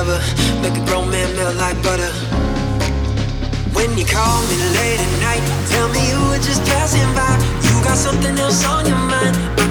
discover. Make a grown man melt like butter. When you call me late at night, tell me you were just passing by. You got something else on your mind.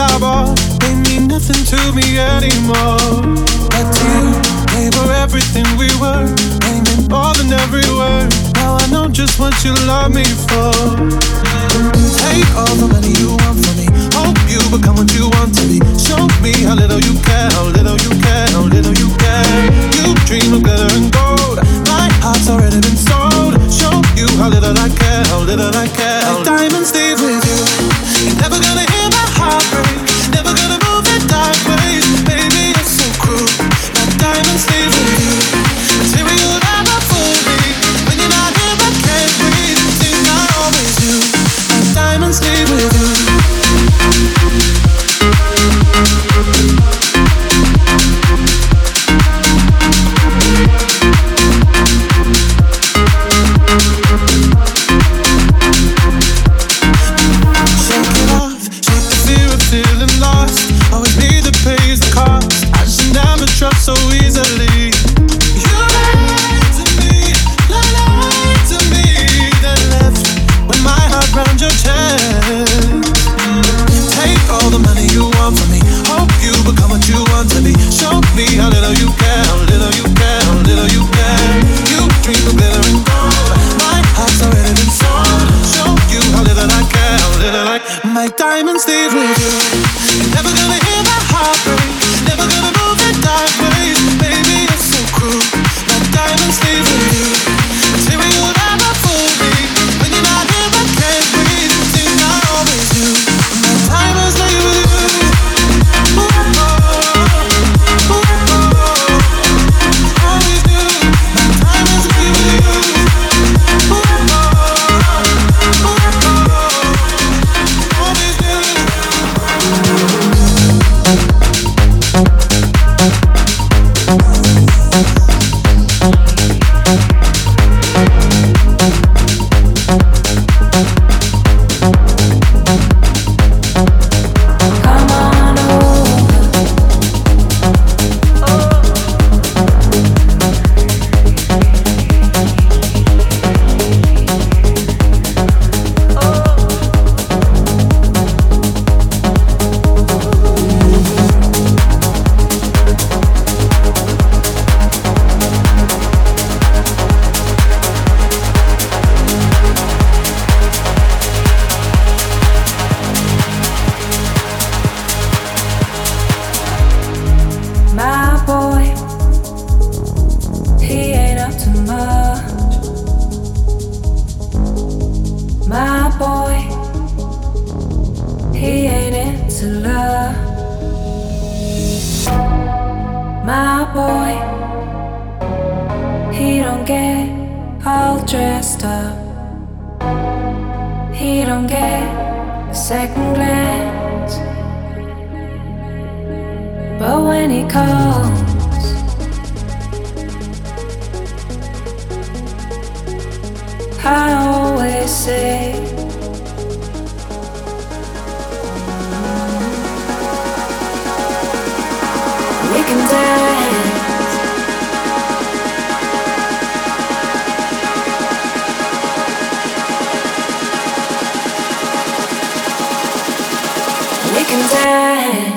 I bought, they mean nothing to me anymore. But to you, they were everything we were. They meant more than every word. Now I know just what you love me for. Take all the money you want from me. Hope you become what you want to be. Show me how little you care, how little you care, how little you care. You dream of glitter and gold. My heart's already been sold. Show you how little I care, how little I care. Like Can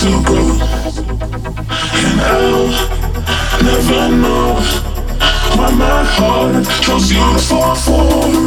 so go. And I'll never know why my heart goes you to fall for.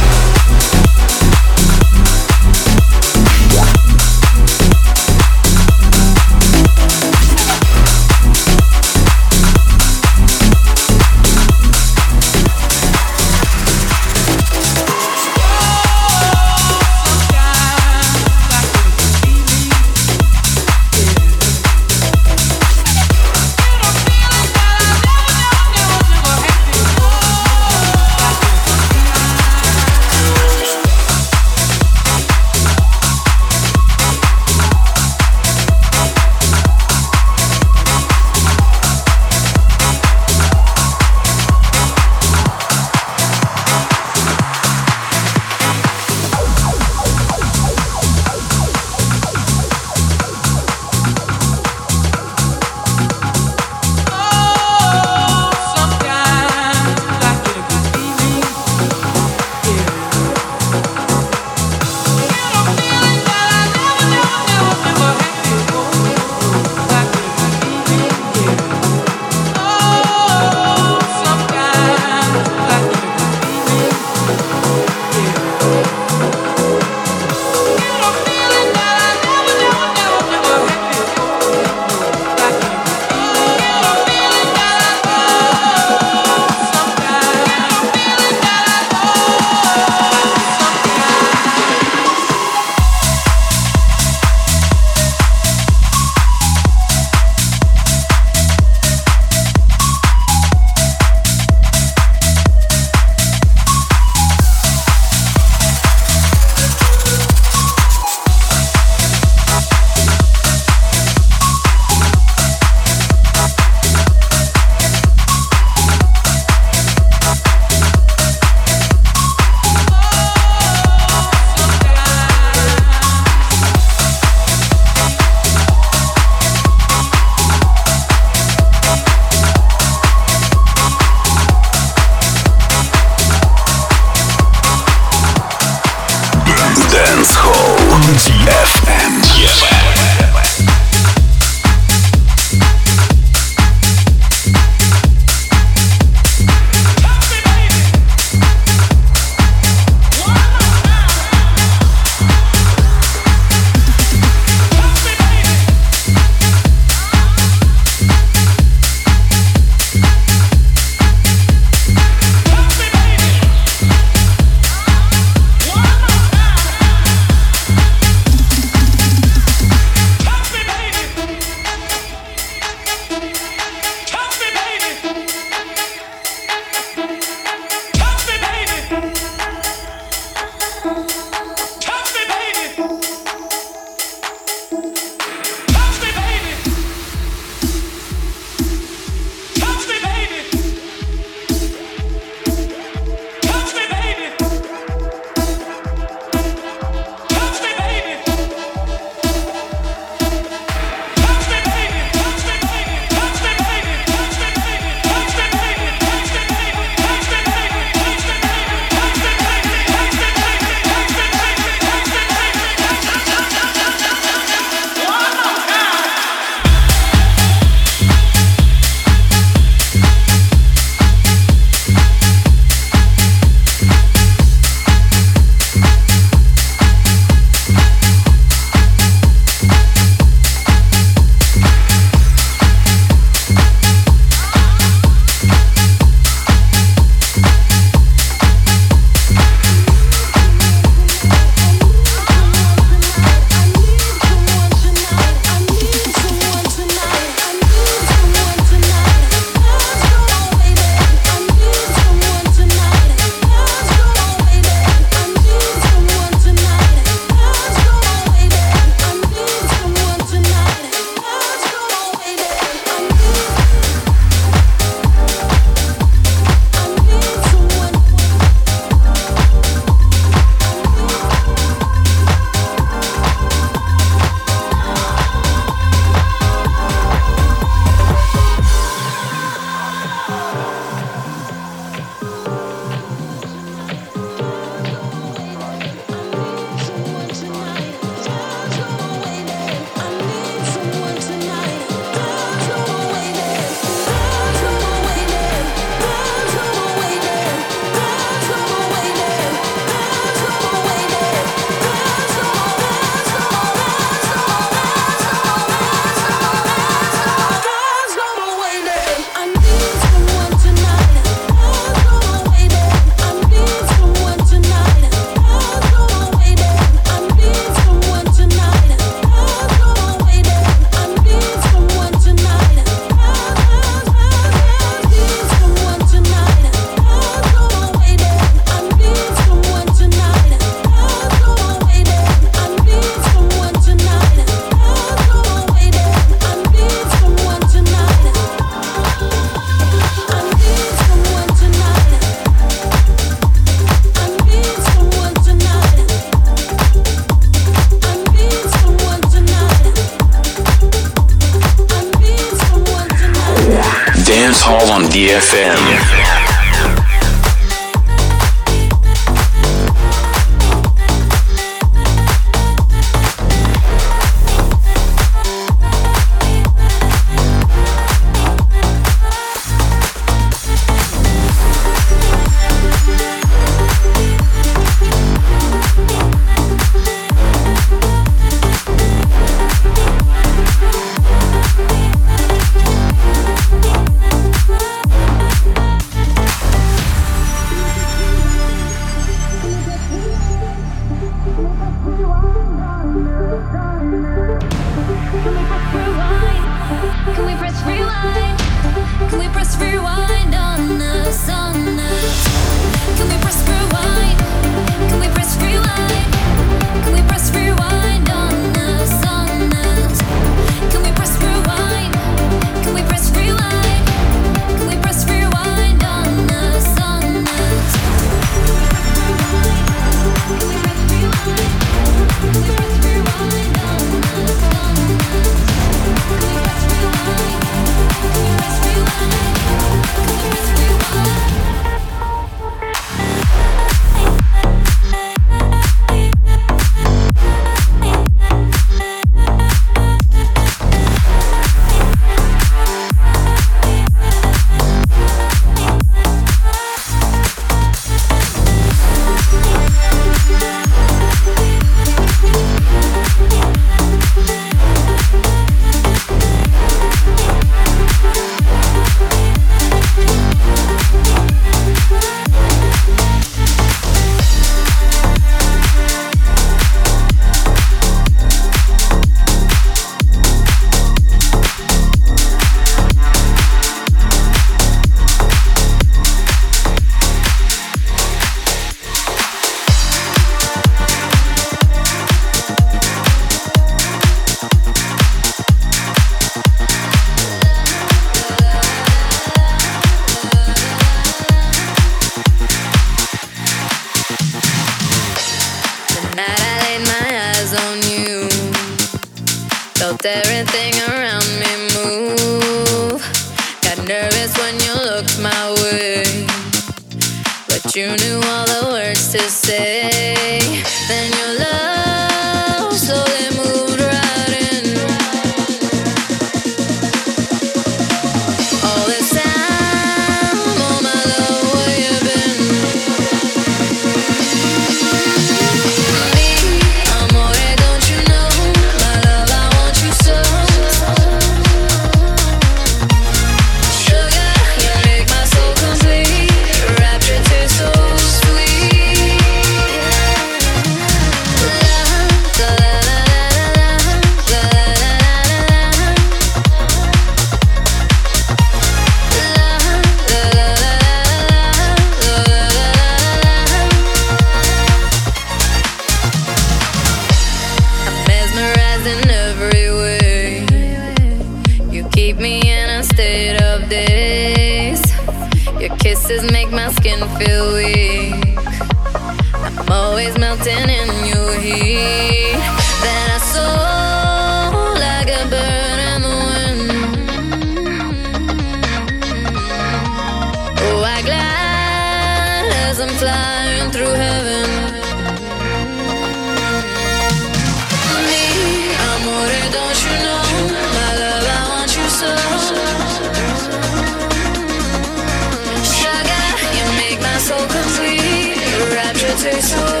It's